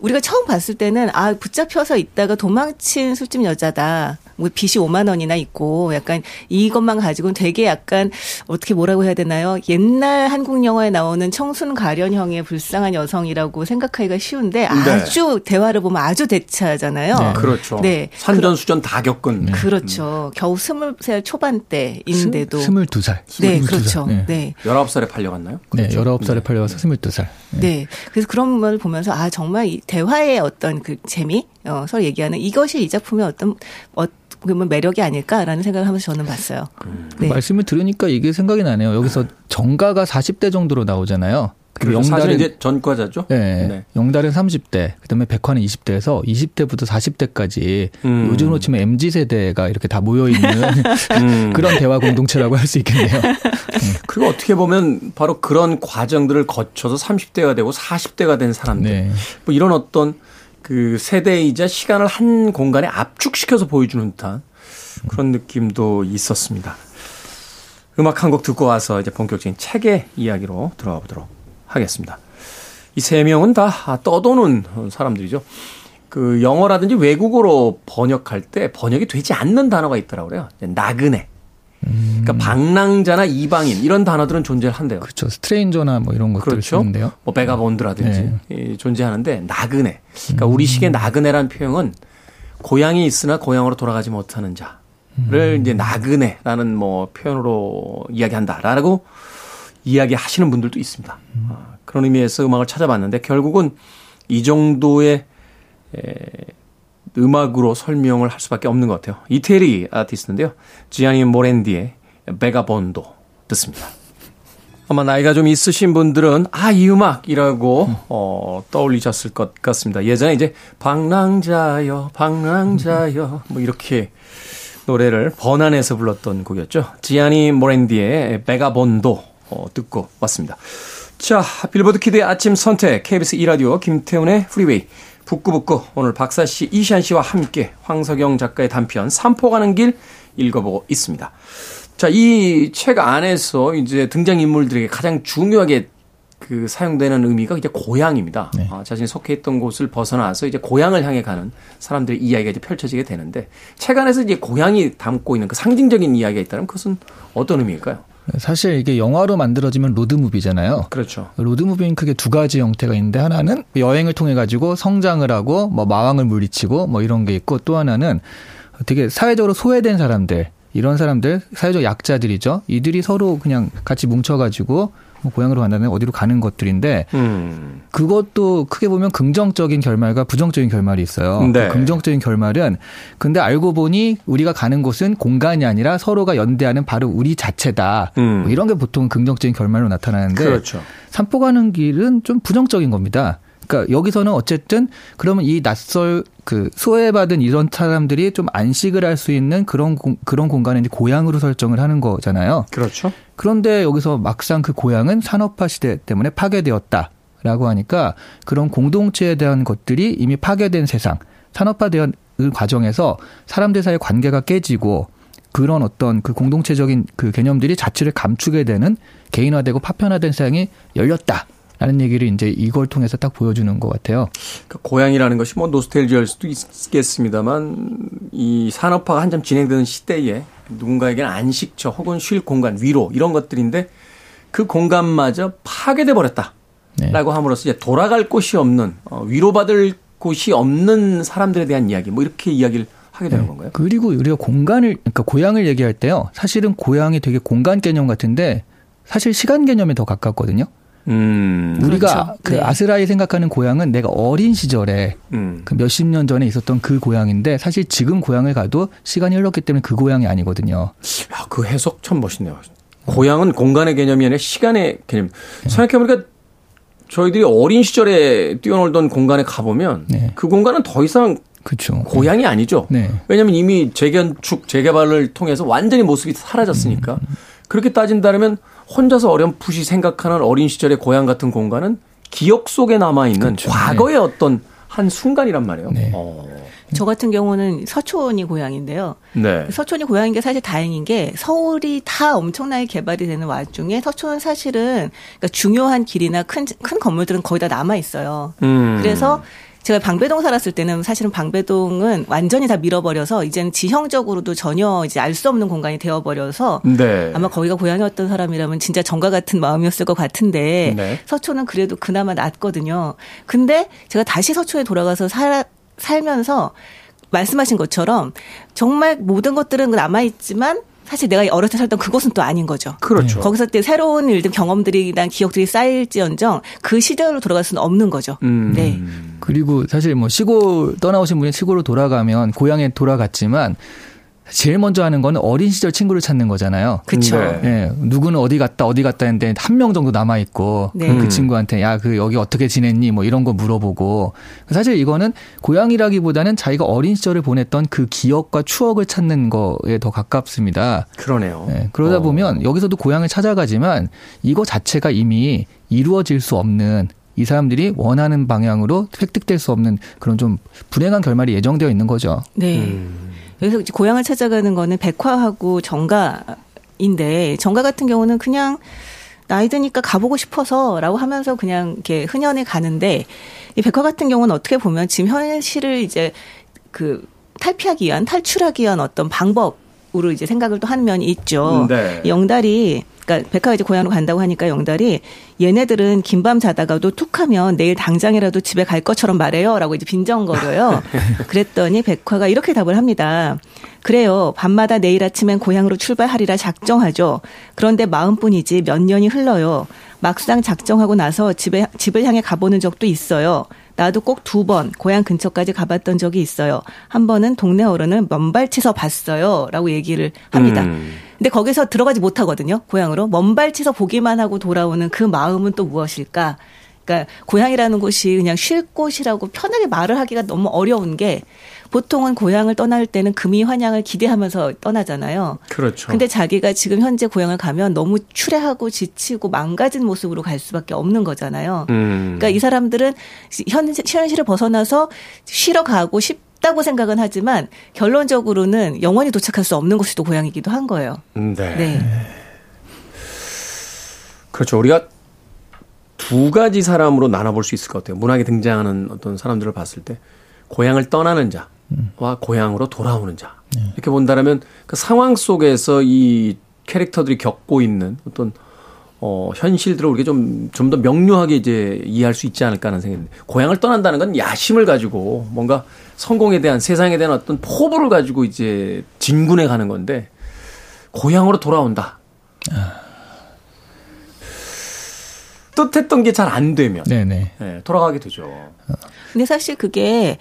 S6: 우리가 처음 봤을 때는 아 붙잡혀서 있다가 도망친 술집 여자다. 뭐 빚이 5만 원이나 있고 약간 이것만 가지고는 되게 약간 어떻게 뭐라고 해야 되나요? 옛날 한국 영화에 나오는 청순 가련형의 불쌍한 여성이라고 생각하기가 쉬운데 아주 대화를 보면 아주 대차잖아요.
S1: 그렇죠.
S6: 네.
S1: 산전수전 다 겪은.
S6: 그렇죠. 겨우 스물 살 초반대인데도.
S5: 스물두 살.
S6: 네,
S5: 스물두 살.
S6: 그렇죠.
S5: 네.
S6: 네.
S1: 19살에 팔려갔나요?
S5: 네,
S1: 그렇죠.
S5: 19살에
S1: 네.
S5: 팔려와서 22살.
S6: 네. 그래서 그런 걸 보면서 아 정말 이 대화의 어떤 그 재미, 어, 서로 얘기하는 이것이 이 작품의 어떤 어, 그러면 매력이 아닐까라는 생각을 하면서 저는 봤어요. 네.
S5: 말씀을 들으니까 이게 생각이 나네요. 여기서 정가가 40대 정도로 나오잖아요. 그리고
S1: 그렇죠.
S5: 영달은
S1: 이제 전과자죠.
S5: 네,
S1: 네.
S5: 영달은 30대, 그다음에 백화는 20대에서 20대부터 40대까지
S1: 음.
S5: 요즘으로 치면 MZ 세대가 이렇게 다 모여 있는
S1: 음.
S5: 그런 대화 공동체라고 할 수 있겠네요.
S1: 그리고 어떻게 보면 바로 그런 과정들을 거쳐서 30대가 되고 40대가 된 사람들.
S5: 네.
S1: 뭐 이런 어떤 그 세대이자 시간을 한 공간에 압축시켜서 보여주는 듯한 그런 느낌도 있었습니다. 음악 한 곡 듣고 와서 이제 본격적인 책의 이야기로 들어가 보도록 하겠습니다. 이 세 명은 다 떠도는 사람들이죠. 그 영어라든지 외국어로 번역할 때 번역이 되지 않는 단어가 있더라고요. 그래요. 나그네. 그러니까 방랑자나 이방인 이런 단어들은 존재를 한대요.
S5: 그렇죠. 스트레인저나 뭐 이런 것들
S1: 그렇죠.
S5: 쓰는데요.
S1: 뭐 베가본드라든지
S5: 네.
S1: 이 존재하는데 나그네. 그러니까 우리 식의 나그네라는 표현은 고향이 있으나 고향으로 돌아가지 못하는 자를 이제 나그네라는 뭐 표현으로 이야기한다라고 이야기하시는 분들도 있습니다. 아, 그런 의미에서 음악을 찾아봤는데 결국은 이 정도의 에, 음악으로 설명을 할 수밖에 없는 것 같아요. 이태리 아티스트인데요. 지아니 모렌디의 베가본도 듣습니다. 아마 나이가 좀 있으신 분들은 아 이 음악이라고 어, 떠올리셨을 것 같습니다. 예전에 이제 방랑자여 방랑자여 뭐 이렇게 노래를 번안해서 불렀던 곡이었죠. 지아니 모란디의 Vagabondo 어, 듣고 왔습니다. 자 빌보드 Kid의 아침 선택 KBS 2라디오 김태훈의 프리웨이 북구북구 오늘 박사 씨, 이시안 씨와 함께 황석영 작가의 단편 삼포 가는 길 읽어보고 있습니다. 자, 이 책 안에서 이제 등장인물들에게 가장 중요하게 그 사용되는 의미가 이제 고향입니다.
S5: 네.
S1: 아, 자신이 속해 있던 곳을 벗어나서 이제 고향을 향해 가는 사람들의 이야기가 이제 펼쳐지게 되는데 책 안에서 이제 고향이 담고 있는 그 상징적인 이야기가 있다면 그것은 어떤 의미일까요?
S5: 사실 이게 영화로 만들어지면 로드무비잖아요.
S1: 그렇죠.
S5: 로드무비는 크게 두 가지 형태가 있는데 하나는 여행을 통해 가지고 성장을 하고 뭐 마왕을 물리치고 뭐 이런 게 있고 또 하나는 되게 사회적으로 소외된 사람들 이런 사람들 사회적 약자들이죠. 이들이 서로 그냥 같이 뭉쳐 가지고 뭐 고향으로 간다면 어디로 가는 것들인데
S1: 음.
S5: 그것도 크게 보면 긍정적인 결말과 부정적인 결말이 있어요.
S1: 네.
S5: 그 긍정적인 결말은 근데 알고 보니 우리가 가는 곳은 공간이 아니라 서로가 연대하는 바로 우리 자체다.
S1: 음.
S5: 뭐 이런 게 보통 긍정적인 결말로 나타나는데
S1: 그렇죠.
S5: 산포 가는 길은 좀 부정적인 겁니다. 그러니까 여기서는 어쨌든 그러면 이 낯설 그 소외받은 이런 사람들이 좀 안식을 할 수 있는 그런 공, 그런 공간을 이제 고향으로 설정을 하는 거잖아요.
S1: 그렇죠.
S5: 그런데 여기서 막상 그 고향은 산업화 시대 때문에 파괴되었다 라고 하니까 그런 공동체에 대한 것들이 이미 파괴된 세상, 산업화된 과정에서 사람들 사이의 관계가 깨지고 그런 어떤 그 공동체적인 그 개념들이 자취를 감추게 되는 개인화되고 파편화된 세상이 열렸다. 라는 얘기를 이제 이걸 통해서 딱 보여주는 것 같아요.
S1: 그 고향이라는 것이 뭐 노스텔지할 수도 있겠습니다만 이 산업화가 한참 진행되는 시대에 누군가에게는 안식처 혹은 쉴 공간, 위로 이런 것들인데 그 공간마저 파괴돼 버렸다 라고
S5: 네.
S1: 함으로써 이제 돌아갈 곳이 없는 어, 위로받을 곳이 없는 사람들에 대한 이야기 뭐 이렇게 이야기를 하게 되는 건가요?
S5: 그리고 우리가 공간을 그러니까 고향을 얘기할 때요. 사실은 고향이 되게 공간 개념 같은데 사실 시간 개념에 더 가깝거든요.
S1: 음,
S5: 우리가
S6: 그렇죠.
S5: 그
S6: 네.
S5: 아스라이 생각하는 고향은 내가 어린 시절에
S1: 음,
S5: 그 몇십 년 전에 있었던 그 고향인데 사실 지금 고향을 가도 시간이 흘렀기 때문에 그 고향이 아니거든요.
S1: 야, 그 해석 참 멋있네요. 고향은 공간의 개념이 아니라 시간의 개념. 생각해보니까 저희들이 어린 시절에 뛰어놀던 공간에 가보면
S5: 네.
S1: 그 공간은 더 이상
S5: 그렇죠.
S1: 고향이 아니죠.
S5: 네.
S1: 왜냐하면 이미 재건축, 재개발을 통해서 완전히 모습이 사라졌으니까.
S5: 음.
S1: 그렇게 따진다면 혼자서 어렴풋이 생각하는 어린 시절의 고향 같은 공간은 기억 속에 남아 있는
S5: 그렇죠.
S1: 과거의 어떤 한 순간이란 말이에요.
S5: 네.
S1: 어.
S6: 저 같은 경우는 서촌이 고향인데요.
S1: 네.
S6: 서촌이 고향인 게 사실 다행인 게 서울이 다 엄청나게 개발이 되는 와중에 서촌은 사실은 그러니까 중요한 길이나 큰, 큰 건물들은 거의 다 남아 있어요.
S1: 음.
S6: 그래서 제가 방배동 살았을 때는 사실은 방배동은 완전히 다 밀어버려서 이제는 지형적으로도 전혀 이제 알 수 없는 공간이 되어버려서
S1: 네.
S6: 아마 거기가 고향이었던 사람이라면 진짜 정과 같은 마음이었을 것 같은데
S1: 네.
S6: 서촌은 그래도 그나마 낫거든요. 근데 제가 다시 서촌에 돌아가서 살, 살면서 말씀하신 것처럼 정말 모든 것들은 남아있지만 사실 내가 어렸을 때 살던 그곳은 또 아닌 거죠.
S1: 그렇죠.
S6: 거기서 때 새로운 일들 경험들이나 기억들이 쌓일지언정 그 시대로 돌아갈 수는 없는 거죠.
S1: 음.
S6: 네.
S5: 그리고 사실 뭐 시골 떠나오신 분이 시골로 돌아가면 고향에 돌아갔지만 제일 먼저 하는 거는 어린 시절 친구를 찾는 거잖아요.
S6: 그쵸.
S1: 네.
S5: 예, 누구는 어디 갔다 어디 갔다 했는데 한 명 정도 남아 있고
S6: 네.
S5: 그
S1: 음.
S5: 친구한테 야 그 여기 어떻게 지냈니 뭐 이런 거 물어보고 사실 이거는 고향이라기보다는 자기가 어린 시절을 보냈던 그 기억과 추억을 찾는 거에 더 가깝습니다.
S1: 그러네요.
S5: 예, 그러다
S1: 어.
S5: 보면 여기서도 고향을 찾아가지만 이거 자체가 이미 이루어질 수 없는 이 사람들이 원하는 방향으로 획득될 수 없는 그런 좀 불행한 결말이 예정되어 있는 거죠.
S6: 네.
S1: 음.
S6: 그래서 이제 고향을 찾아가는 거는 백화하고 정가인데 정가 같은 경우는 그냥 나이 드니까 가보고 싶어서라고 하면서 그냥 이렇게 흔연히 가는데 이 백화 같은 경우는 어떻게 보면 지금 현실을 이제 그 탈피하기 위한 탈출하기 위한 어떤 방법 으로 이제 생각을 또 하는 면이 있죠.
S1: 네.
S6: 영달이 그러니까 백화가 이제 고향으로 간다고 하니까 영달이 얘네들은 긴밤 자다가도 툭하면 내일 당장이라도 집에 갈 것처럼 말해요라고 이제 빈정거려요. 그랬더니 백화가 이렇게 답을 합니다. 그래요. 밤마다 내일 아침엔 고향으로 출발하리라 작정하죠. 그런데 마음뿐이지 몇 년이 흘러요. 막상 작정하고 나서 집에 집을 향해 가보는 적도 있어요. 나도 꼭 두 번 고향 근처까지 가봤던 적이 있어요. 한 번은 동네 어른을 먼발치서 봤어요 라고 얘기를 합니다.
S1: 음.
S6: 근데 거기서 들어가지 못하거든요. 고향으로 먼발치서 보기만 하고 돌아오는 그 마음은 또 무엇일까? 그러니까 고향이라는 곳이 그냥 쉴 곳이라고 편하게 말을 하기가 너무 어려운 게 보통은 고향을 떠날 때는 금이 환양을 기대하면서 떠나잖아요.
S1: 그렇죠.
S6: 근데 자기가 지금 현재 고향을 가면 너무 추레하고 지치고 망가진 모습으로 갈 수밖에 없는 거잖아요.
S1: 음.
S6: 그러니까 이 사람들은 현, 현실을 벗어나서 쉬러 가고 싶 다고 생각은 하지만 결론적으로는 영원히 도착할 수 없는 곳이 또 고향이기도 한 거예요.
S1: 음, 네.
S6: 네.
S1: 그렇죠. 우리가 두 가지 사람으로 나눠볼 수 있을 것 같아요. 문학에 등장하는 어떤 사람들을 봤을 때 고향을 떠나는 자 와 고향으로 돌아오는 자. 이렇게 본다면 그 상황 속에서 이 캐릭터들이 겪고 있는 어떤 어, 현실들을 우리가 좀, 좀 더 명료하게 이제 이해할 수 있지 않을까 하는 생각인데, 고향을 떠난다는 건 야심을 가지고 뭔가 성공에 대한 세상에 대한 어떤 포부를 가지고 이제 진군해 가는 건데, 고향으로 돌아온다. 뜻했던 게 잘 안 되면,
S5: 네네.
S1: 예, 돌아가게 되죠.
S6: 근데 사실 그게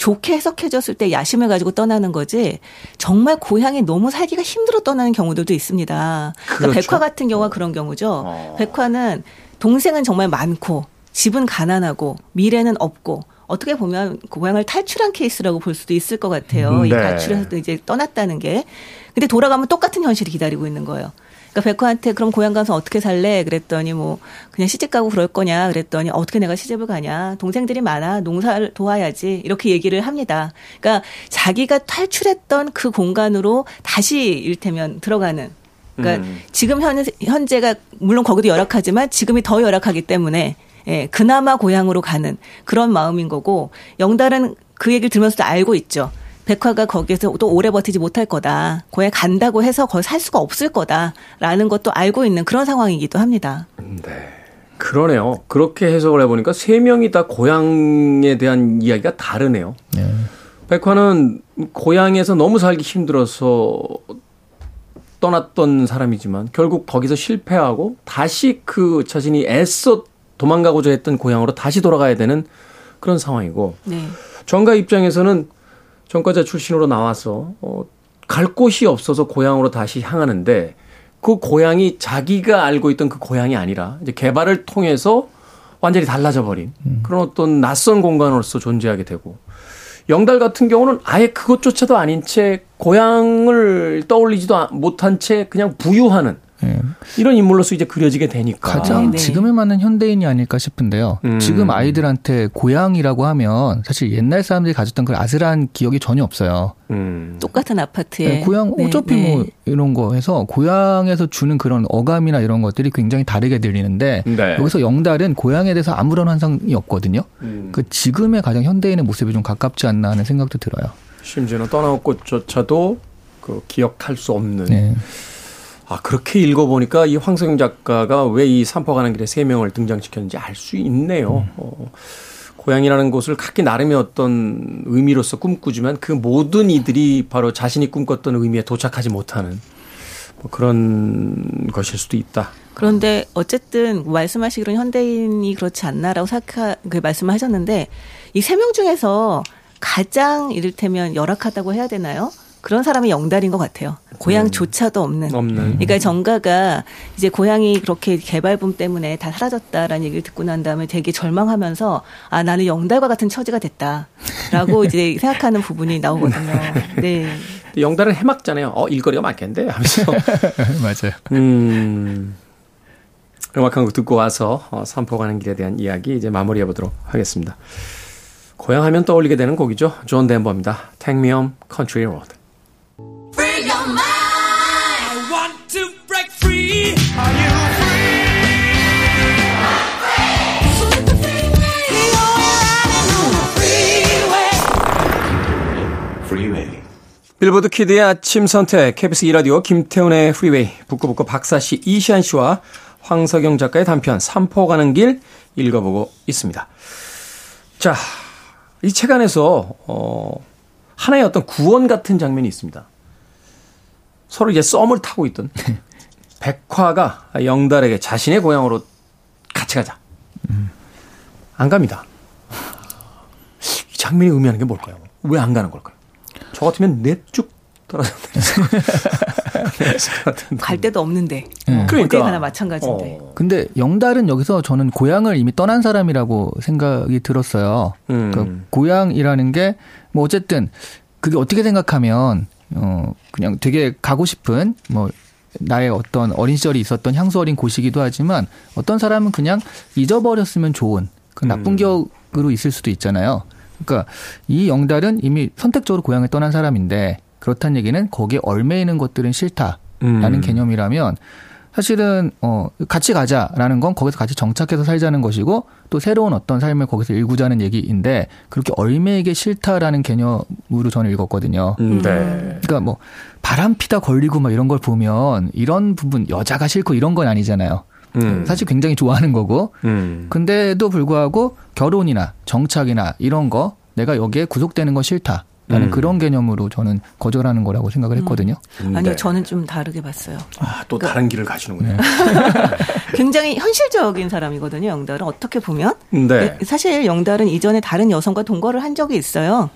S6: 좋게 해석해졌을 때 야심을 가지고 떠나는 거지 정말 고향에 너무 살기가 힘들어 떠나는 경우들도 있습니다. 그러니까
S1: 그렇죠.
S6: 백화 같은 경우가 그런 경우죠.
S1: 어.
S6: 백화는 동생은 정말 많고 집은 가난하고 미래는 없고 어떻게 보면 고향을 탈출한 케이스라고 볼 수도 있을 것 같아요.
S1: 음,
S6: 이
S1: 네.
S6: 가출해서 이제 떠났다는 게. 근데 돌아가면 똑같은 현실이 기다리고 있는 거예요. 그러니까 백화한테 그럼 고향 가서 어떻게 살래? 그랬더니 뭐 그냥 시집 가고 그럴 거냐? 그랬더니 어떻게 내가 시집을 가냐? 동생들이 많아. 농사를 도와야지. 이렇게 얘기를 합니다. 그러니까 자기가 탈출했던 그 공간으로 다시 일테면 들어가는 그러니까
S1: 음.
S6: 지금 현, 현재가 물론 거기도 열악하지만 지금이 더 열악하기 때문에 예, 그나마 고향으로 가는 그런 마음인 거고 영달은 그 얘기를 들으면서도 알고 있죠. 백화가 거기에서 또 오래 버티지 못할 거다. 고향 간다고 해서 거기 살 수가 없을 거다라는 것도 알고 있는 그런 상황이기도 합니다.
S1: 네. 그러네요. 그렇게 해석을 해보니까 세 명이 다 고향에 대한 이야기가 다르네요.
S5: 네.
S1: 백화는 고향에서 너무 살기 힘들어서 떠났던 사람이지만 결국 거기서 실패하고 다시 그 자신이 애써 도망가고자 했던 고향으로 다시 돌아가야 되는 그런 상황이고
S6: 네.
S1: 정가 입장에서는 전과자 출신으로 나와서 어, 갈 곳이 없어서 고향으로 다시 향하는데 그 고향이 자기가 알고 있던 그 고향이 아니라 이제 개발을 통해서 완전히 달라져 버린 그런 어떤 낯선 공간으로서 존재하게 되고 영달 같은 경우는 아예 그것조차도 아닌 채 고향을 떠올리지도 아- 못한 채 그냥 부유하는
S5: 예.
S1: 이런 인물로서 이제 그려지게 되니까.
S5: 가장
S6: 네.
S5: 지금에 맞는 현대인이 아닐까 싶은데요.
S1: 음.
S5: 지금 아이들한테 고향이라고 하면 사실 옛날 사람들이 가졌던 그 아슬한 기억이 전혀 없어요.
S1: 음.
S6: 똑같은 아파트에
S5: 네, 고향
S6: 네,
S5: 어차피
S6: 네.
S5: 뭐 이런 거 해서 고향에서 주는 그런 어감이나 이런 것들이 굉장히 다르게 들리는데
S1: 네.
S5: 여기서 영달은 고향에 대해서 아무런 환상이 없거든요.
S1: 음.
S5: 그 지금의 가장 현대인의 모습이 좀 가깝지 않나 하는 생각도 들어요.
S1: 심지어는 떠나온 꽃조차도 그 기억할 수 없는.
S5: 네.
S1: 아 그렇게 읽어보니까 이 황석영 작가가 왜이 산포 가는 길에 세 명을 등장시켰는지 알 수 있네요. 어, 고향이라는 곳을 각기 나름의 어떤 의미로서 꿈꾸지만 그 모든 이들이 바로 자신이 꿈꿨던 의미에 도착하지 못하는 뭐 그런 것일 수도 있다.
S6: 그런데 어쨌든 말씀하시기로는 현대인이 그렇지 않나라고 생각 그 말씀을 하셨는데 이 세 명 중에서 가장 이를테면 열악하다고 해야 되나요? 그런 사람이 영달인 것 같아요. 고향조차도 없는.
S1: 없는.
S6: 그러니까 정가가 이제 고향이 그렇게 개발붐 때문에 다 사라졌다라는 얘기를 듣고 난 다음에 되게 절망하면서 아 나는 영달과 같은 처지가 됐다라고 이제 생각하는 부분이 나오거든요. 네.
S1: 영달은 해맑잖아요. 어 일거리가 많겠는데 하면서
S5: 맞아요.
S1: 음. 음악 한곡 듣고 와서 어, 삼포 가는 길에 대한 이야기 이제 마무리해 보도록 하겠습니다. 고향 하면 떠올리게 되는 곡이죠. 존 덴버입니다. Take Me Home Country Road. 빌보드 Kid의 아침 선택 KBS 2라디오 김태훈의 프리웨이 북구북구 박사씨 이시안 씨와 황석영 작가의 단편 삼포 가는 길 읽어보고 있습니다. 자, 이 책 안에서 어 하나의 어떤 구원 같은 장면이 있습니다. 서로 이제 썸을 타고 있던 백화가 영달에게 자신의 고향으로 같이 가자. 안 갑니다. 이 장면이 의미하는 게 뭘까요? 왜 안 가는 걸까요? 저 같으면 넷쭉 떨어져.
S6: 갈 데도 없는데.
S5: 네.
S6: 어디 가나 마찬가지인데.
S1: 어.
S5: 근데 영달은 여기서 저는 고향을 이미 떠난 사람이라고 생각이 들었어요.
S1: 음.
S5: 그 고향이라는 게 뭐 어쨌든 그게 어떻게 생각하면 어 그냥 되게 가고 싶은 뭐 나의 어떤 어린 시절이 있었던 향수 어린 곳이기도 하지만 어떤 사람은 그냥 잊어버렸으면 좋은 그 나쁜
S1: 음.
S5: 기억으로 있을 수도 있잖아요. 그러니까 이 영달은 이미 선택적으로 고향을 떠난 사람인데 그렇다는 얘기는 거기에 얽매이는 것들은 싫다라는
S1: 음.
S5: 개념이라면 사실은 어 같이 가자라는 건 거기서 같이 정착해서 살자는 것이고 또 새로운 어떤 삶을 거기서 일구자는 얘기인데 그렇게 얽매이기 싫다라는 개념으로 저는 읽었거든요.
S1: 음, 네.
S5: 그러니까 뭐 바람 피다 걸리고 막 이런 걸 보면 이런 부분 여자가 싫고 이런 건 아니잖아요.
S1: 음.
S5: 사실 굉장히 좋아하는 거고
S1: 음.
S5: 근데도 불구하고 결혼이나 정착이나 이런 거 내가 여기에 구속되는 건 싫다 라는
S1: 음.
S5: 그런 개념으로 저는 거절하는 거라고 생각을 했거든요.
S6: 아니요,
S1: 네.
S6: 저는 좀 다르게 봤어요.
S1: 아, 또 다른 길을 가시는군요.
S6: 굉장히 현실적인 사람이거든요, 영달은. 어떻게 보면.
S1: 네.
S6: 사실 영달은 이전에 다른 여성과 동거를 한 적이 있어요.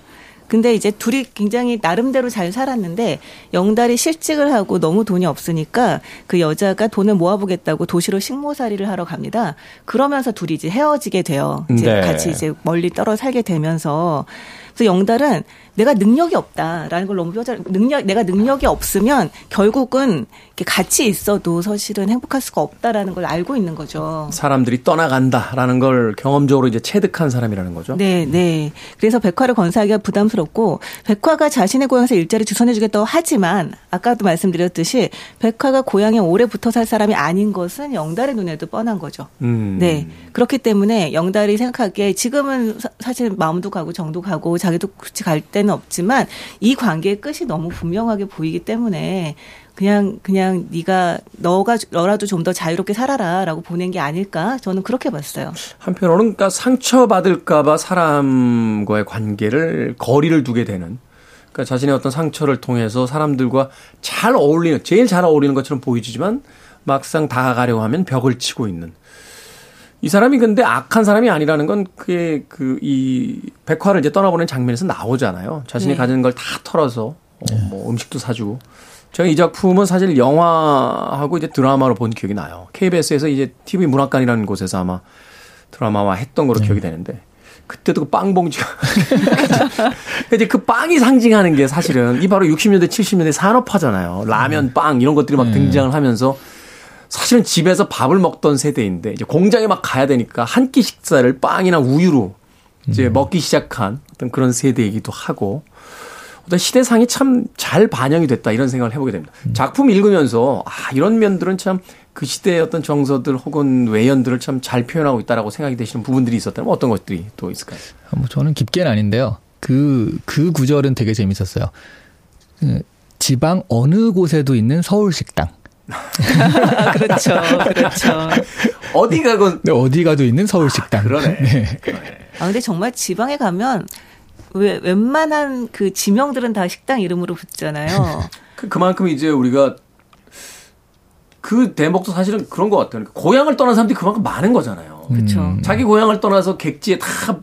S6: 근데 이제 둘이 굉장히 나름대로 잘 살았는데 영달이 실직을 하고 너무 돈이 없으니까 그 여자가 돈을 모아보겠다고 도시로 식모살이를 하러 갑니다. 그러면서 둘이 이제 헤어지게 돼요. 이제
S1: 네.
S6: 같이 이제 멀리 떨어 살게 되면서 그래서 영달은 내가 능력이 없다라는 걸 너무 뼈저 능력 내가 능력이 없으면 결국은 같이 있어도 사실은 행복할 수가 없다라는 걸 알고 있는 거죠.
S1: 사람들이 떠나간다라는 걸 경험적으로 이제 체득한 사람이라는 거죠.
S6: 네, 네. 그래서 백화를 건사하기가 부담스럽고 백화가 자신의 고향에서 일자리 주선해주겠다고 하지만 아까도 말씀드렸듯이 백화가 고향에 오래 붙어 살 사람이 아닌 것은 영달의 눈에도 뻔한 거죠.
S1: 음.
S6: 네. 그렇기 때문에 영달이 생각하기에 지금은 사- 사실 마음도 가고 정도 가고 자기도 굳이 갈 데는 없지만 이 관계의 끝이 너무 분명하게 보이기 때문에 그냥 그냥 네가 너가 너라도 좀 더 자유롭게 살아라라고 보낸 게 아닐까 저는 그렇게 봤어요.
S1: 한편으로는 그러니까 상처 받을까봐 사람과의 관계를 거리를 두게 되는 그러니까 자신의 어떤 상처를 통해서 사람들과 잘 어울리는 제일 잘 어울리는 것처럼 보이지만 막상 다가가려고 하면 벽을 치고 있는 이 사람이 근데 악한 사람이 아니라는 건 그게 그 이 백화를 이제 떠나보낸 장면에서 나오잖아요. 자신이
S6: 네.
S1: 가진 걸 다 털어서 어, 뭐 음식도 사주고. 제가 이 작품은 사실 영화하고 이제 드라마로 본 기억이 나요. KBS에서 이제 TV 문학관이라는 곳에서 아마 드라마화 했던 거로 기억이 되는데 그때도 그 빵 봉지가. 이제 그 빵이 상징하는 게 사실은 이 바로 60년대, 70년대 산업화잖아요. 라면, 빵 이런 것들이 막 등장을 하면서 사실은 집에서 밥을 먹던 세대인데 이제 공장에 막 가야 되니까 한 끼 식사를 빵이나 우유로 이제 먹기 시작한 어떤 그런 세대이기도 하고 어떤 시대상이 참 잘 반영이 됐다 이런 생각을 해보게 됩니다. 작품 읽으면서 아 이런 면들은 참 그 시대의 어떤 정서들 혹은 외연들을 참 잘 표현하고 있다라고 생각이 되시는 부분들이 있었다면 어떤 것들이 또 있을까요?
S5: 뭐 저는 깊게는 아닌데요. 그, 그 구절은 되게 재밌었어요. 그 지방 어느 곳에도 있는 서울 식당.
S6: 아, 그렇죠. 그렇죠.
S1: 어디 가건
S5: 네, 어디 가도 있는 서울 식당.
S1: 그러네.
S5: 네.
S6: 아, 근데 정말 지방에 가면 왜 웬만한 그 지명들은 다 식당 이름으로 붙잖아요.
S1: 그- 그만큼 이제 우리가 그 대목도 사실은 그런 것 같아요. 그러니까 고향을 떠난 사람들이 그만큼 많은 거잖아요.
S6: 그렇죠.
S1: 자기 고향을 떠나서 객지에 다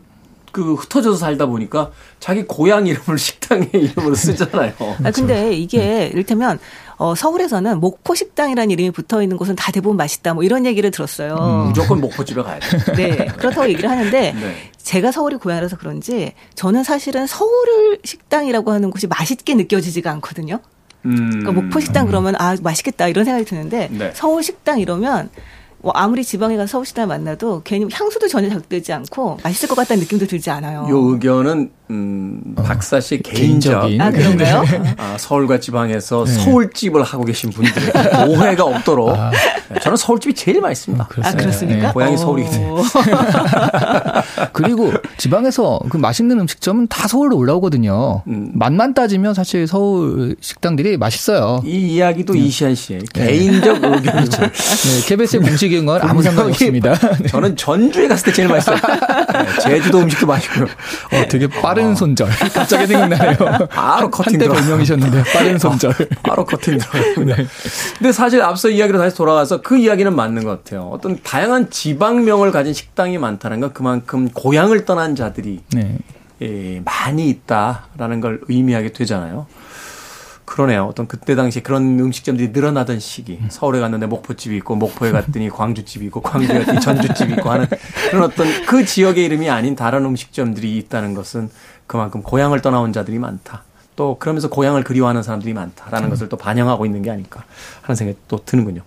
S1: 그 흩어져서 살다 보니까 자기 고향 이름을 식당의 이름으로 쓰잖아요.
S6: 아, 근데 이게 이를테면 어, 서울에서는 목포 식당이라는 이름이 붙어 있는 곳은 다 대부분 맛있다. 뭐 이런 얘기를 들었어요.
S1: 무조건 목포집에 가야 돼.
S6: 네. 그렇다고 얘기를 하는데
S1: 네.
S6: 제가 서울이 고향이라서 그런지 저는 사실은 서울 식당이라고 하는 곳이 맛있게 느껴지지가 않거든요.
S1: 음.
S6: 그러니까 목포 식당 그러면 아 맛있겠다 이런 생각이 드는데
S1: 네.
S6: 서울 식당 이러면 뭐 아무리 지방에 가서 서울 식당 만나도 괜히 향수도 전혀 작되지 않고 맛있을 것 같다는 느낌도 들지 않아요.
S1: 요 의견은 음, 박사 씨 개인적
S5: 개인적 인.
S6: 아 그런가요?
S1: 아, 서울과 지방에서 서울집을 하고 계신 분들의 오해가 없도록 네, 저는 서울집이 제일 맛있습니다.
S6: 아 그렇습니까?
S1: 네, 고향이 서울이기 때문에.
S6: 어.
S5: 그리고 지방에서 그 맛있는 음식점은 다 서울로 올라오거든요.
S1: 음.
S5: 맛만 따지면 사실 서울 식당들이 맛있어요.
S1: 이 이야기도 이시안 씨의 개인적 의견이죠.
S5: 네, KBS의 공식 인건 아무 상관 없습니다.
S1: 저는 전주에 갔을 때 제일 맛있어요. 네, 제주도 음식도 맛있고요.
S5: 어, 되게 빠른 손절. 갑자기 생각나요.
S1: 바로 커팅
S5: 한때. 별명이셨는데 빠른 손절.
S1: 바로 커팅 들어갑니다. 근데 사실 앞서 이야기로 다시 돌아가서 그 이야기는 맞는 것 같아요. 어떤 다양한 지방명을 가진 식당이 많다는 건 그만큼 고향을 떠난 자들이
S5: 네.
S1: 예, 많이 있다라는 걸 의미하게 되잖아요. 그러네요. 어떤 그때 당시 그런 음식점들이 늘어나던 시기. 서울에 갔는데 목포집이 있고, 목포에 갔더니 광주집이 있고, 광주에 갔더니 전주집이 있고 하는 그런 어떤 그 지역의 이름이 아닌 다른 음식점들이 있다는 것은 그만큼 고향을 떠나온 자들이 많다. 또 그러면서 고향을 그리워하는 사람들이 많다라는 것을 또 반영하고 있는 게 아닐까 하는 생각이 또 드는군요.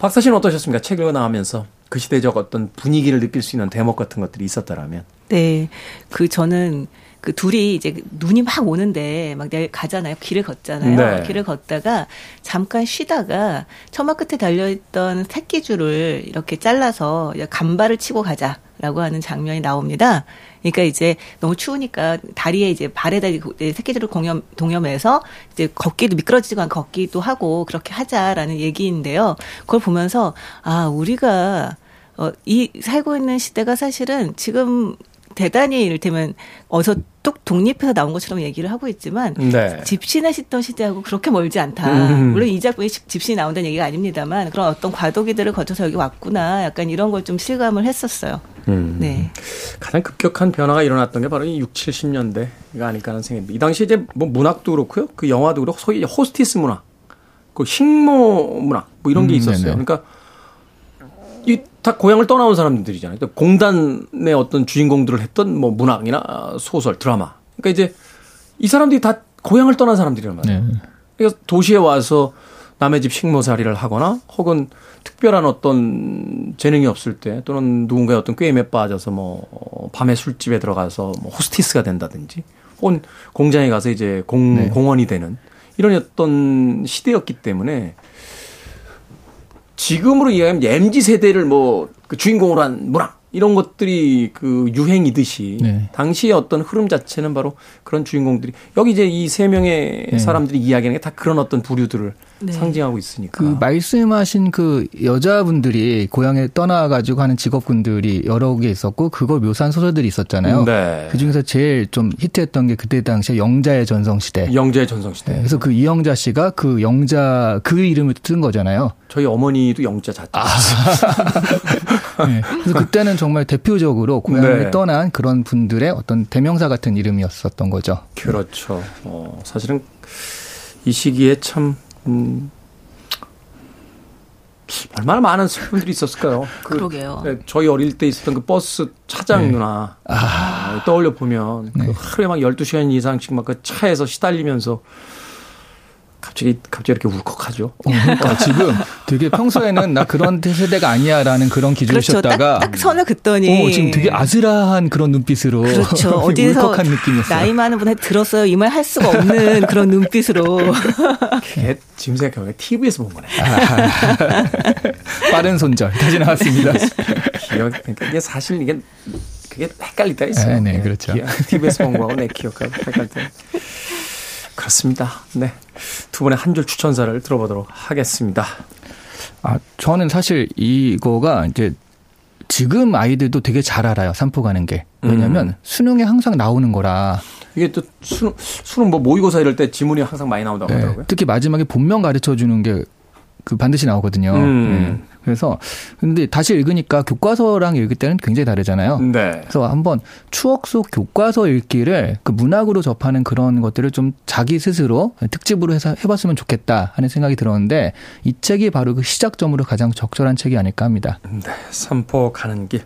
S1: 박사 씨는 어떠셨습니까? 책 읽어 나가면서 그 시대적 어떤 분위기를 느낄 수 있는 대목 같은 것들이 있었다라면.
S6: 네. 그 저는 그 둘이 이제 눈이 막 오는데 막 내일 가잖아요. 길을 걷잖아요.
S1: 네.
S6: 길을 걷다가 잠깐 쉬다가 처마 끝에 달려있던 새끼줄을 이렇게 잘라서 간발을 치고 가자라고 하는 장면이 나옵니다. 그러니까 이제 너무 추우니까 다리에 이제 발에다 이제 새끼줄을 공염, 동염해서 이제 걷기도 미끄러지지가 않고 걷기도 하고 그렇게 하자라는 얘기인데요. 그걸 보면서 아, 우리가 어, 이 살고 있는 시대가 사실은 지금 대단히 이를테면 어서 뚝 독립해서 나온 것처럼 얘기를 하고 있지만
S1: 네.
S6: 집신에 씻던 시대하고 그렇게 멀지 않다.
S1: 음.
S6: 물론 이 작품에 집- 집신이 나온다는 얘기가 아닙니다만 그런 어떤 과도기들을 거쳐서 여기 왔구나. 약간 이런 걸 좀 실감을 했었어요.
S1: 음.
S6: 네.
S1: 가장 급격한 변화가 일어났던 게 바로 이 6, 70년대가 아닐까 하는 생각입니다. 이 당시 이제 뭐 문학도 그렇고요. 그 영화도 그렇고 소위 호스티스 문학, 그 식모 문학 뭐 이런 게
S5: 음,
S1: 있었어요.
S5: 네네.
S1: 그러니까 이 다 고향을 떠나온 사람들이잖아요. 그러니까 공단의 어떤 주인공들을 했던 뭐 문학이나 소설, 드라마. 그러니까 이제 이 사람들이 다 고향을 떠난 사람들이란 말이에요.
S5: 네.
S1: 그래서 도시에 와서 남의 집 식모살이를 하거나 혹은 특별한 어떤 재능이 없을 때 또는 누군가의 어떤 꾀임에 빠져서 뭐 어, 밤에 술집에 들어가서 뭐 호스티스가 된다든지 혹은 공장에 가서 이제 공,
S5: 네.
S1: 공원이 되는 이런 어떤 시대였기 때문에 지금으로 이해하면 MZ 세대를 뭐 그 주인공으로 한 문학 이런 것들이 그 유행이듯이
S5: 네.
S1: 당시의 어떤 흐름 자체는 바로 그런 주인공들이 여기 이제 이 세 명의
S5: 네.
S1: 사람들이 이야기하는 게 다 그런 어떤 부류들을
S6: 네.
S1: 상징하고 있으니까.
S5: 그 말씀하신 그 여자분들이 고향에 떠나가지고 하는 직업군들이 여러 개 있었고 그걸 묘사한 소설들이 있었잖아요.
S1: 네.
S5: 그 중에서 제일 좀 히트했던 게 그때 당시에 영자의 전성시대.
S1: 영재의 전성시대.
S5: 네, 그래서 그 이영자 씨가 그 영자 그 이름을 쓴 거잖아요.
S1: 저희 어머니도 영자 자자.
S5: 아. 네. 그래서 그때는 정말 대표적으로 고향을
S1: 네.
S5: 떠난 그런 분들의 어떤 대명사 같은 이름이었었던 거죠.
S1: 그렇죠. 어, 사실은 이 시기에 참, 음, 얼마나 많은 분들이 있었을까요? 그,
S6: 그러게요.
S1: 네, 저희 어릴 때 있었던 그 버스 차장
S5: 네.
S1: 누나. 아, 떠올려 보면 그 하루에 막 12시간 이상씩 막 그 차에서 시달리면서 갑자기 갑자기 이렇게 울컥하죠.
S5: 어, 그러니까 지금 되게 평소에는 나 그런 세대가 아니야라는 그런
S6: 그렇죠.
S5: 기준이셨다가
S6: 딱, 딱 선을 긋더니.
S5: 어, 지금 되게 아슬아한 그런 눈빛으로
S6: 그렇죠. 어디서
S5: 울컥한 느낌이었어요.
S6: 나이 많은 분한테 들었어요. 이 말 할 수가 없는 그런 눈빛으로.
S1: 그게 지금 생각해보면 TV에서 본 거네.
S5: 빠른 손절 다시 나왔습니다.
S1: 기억, 그러니까 이게 사실 이게 그게 때가 있어요.
S5: 네, 네, 그렇죠.
S1: TV에서 본 거하고 내 기억하고 헷갈릴 때. 그렇습니다. 네. 두 분의 한 줄 추천사를 들어보도록 하겠습니다.
S5: 아, 저는 사실 이거가 이제 지금 아이들도 되게 잘 알아요. 산포 가는 게. 왜냐면
S1: 음.
S5: 수능에 항상 나오는 거라.
S1: 이게 또 수능, 수능 뭐 모의고사 이럴 때 지문이 항상 많이 나온다고
S5: 네,
S1: 하더라고요.
S5: 특히 마지막에 본명 가르쳐 주는 게 그 반드시 나오거든요.
S1: 음.
S5: 네. 그래서 근데 다시 읽으니까 교과서랑 읽을 때는 굉장히 다르잖아요.
S1: 네.
S5: 그래서 한번 추억 속 교과서 읽기를 그 문학으로 접하는 그런 것들을 좀 자기 스스로 특집으로 해서 해봤으면 좋겠다 하는 생각이 들었는데 이 책이 바로 그 시작점으로 가장 적절한 책이 아닐까 합니다.
S1: 네. 삼포 가는 길.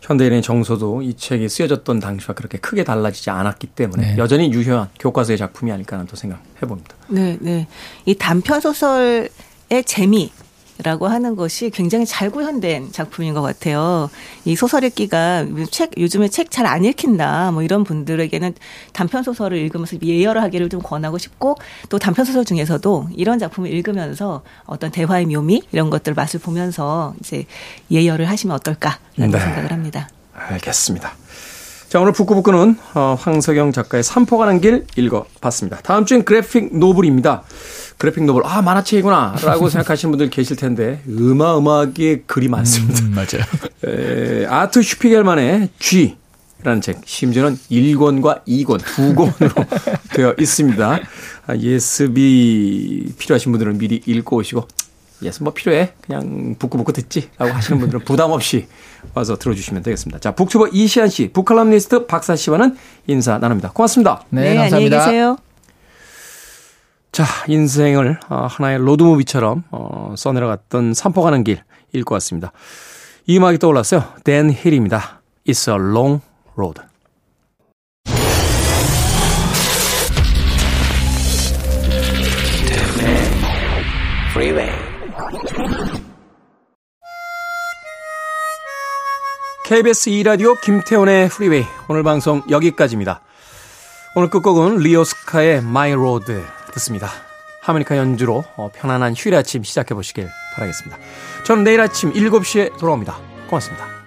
S1: 현대인의 정서도 이 책이 쓰여졌던 당시와 그렇게 크게 달라지지 않았기 때문에
S5: 네.
S1: 여전히 유효한 교과서의 작품이 아닐까 하는 또 생각해 봅니다.
S6: 네, 네. 이 단편 소설의 재미 라고 하는 것이 굉장히 잘 구현된 작품인 것 같아요. 이 소설 읽기가 책 요즘에 책 잘 안 읽힌다 뭐 이런 분들에게는 단편 소설을 읽으면서 예열을 하기를 좀 권하고 싶고 또 단편 소설 중에서도 이런 작품을 읽으면서 어떤 대화의 묘미 이런 것들 맛을 보면서 이제 예열을 하시면 어떨까라는
S1: 네.
S6: 생각을 합니다.
S1: 알겠습니다. 자, 오늘 북구북구는 어, 황석영 작가의 삼포 가는 길 읽어봤습니다. 다음 주엔 그래픽 노블입니다. 그래픽 노블, 아, 만화책이구나. 라고 생각하시는 분들 계실 텐데, 어마어마하게 글이 많습니다.
S5: 음, 맞아요.
S1: 에, 아트 슈피겔만의 G. 라는 책, 심지어는 1권과 2권, 두 권으로 되어 있습니다. 아, 예습이 필요하신 분들은 미리 읽고 오시고, 예습 뭐 필요해. 그냥 북구북구 듣지. 라고 하시는 분들은 부담 없이 와서 들어주시면 되겠습니다. 자, 북튜버 이시안 씨, 북칼럼니스트 박사 씨와는 인사 나눕니다. 고맙습니다.
S5: 네, 감사합니다.
S6: 안녕히 계세요.
S1: 자, 인생을 어, 하나의 로드무비처럼 어, 써내려갔던 삼포 가는 길 읽고 왔습니다. 이 음악이 떠올랐어요. 댄 힐입니다. It's a long road.
S2: Freeway.
S1: KBS 2라디오 김태훈의 프리웨이 오늘 방송 여기까지입니다. 오늘 끝곡은 리오스카의 My Road 듣습니다. 하모니카 연주로 어, 편안한 휴일 아침 시작해 보시길 바라겠습니다. 저는 내일 아침 7시에 돌아옵니다. 고맙습니다.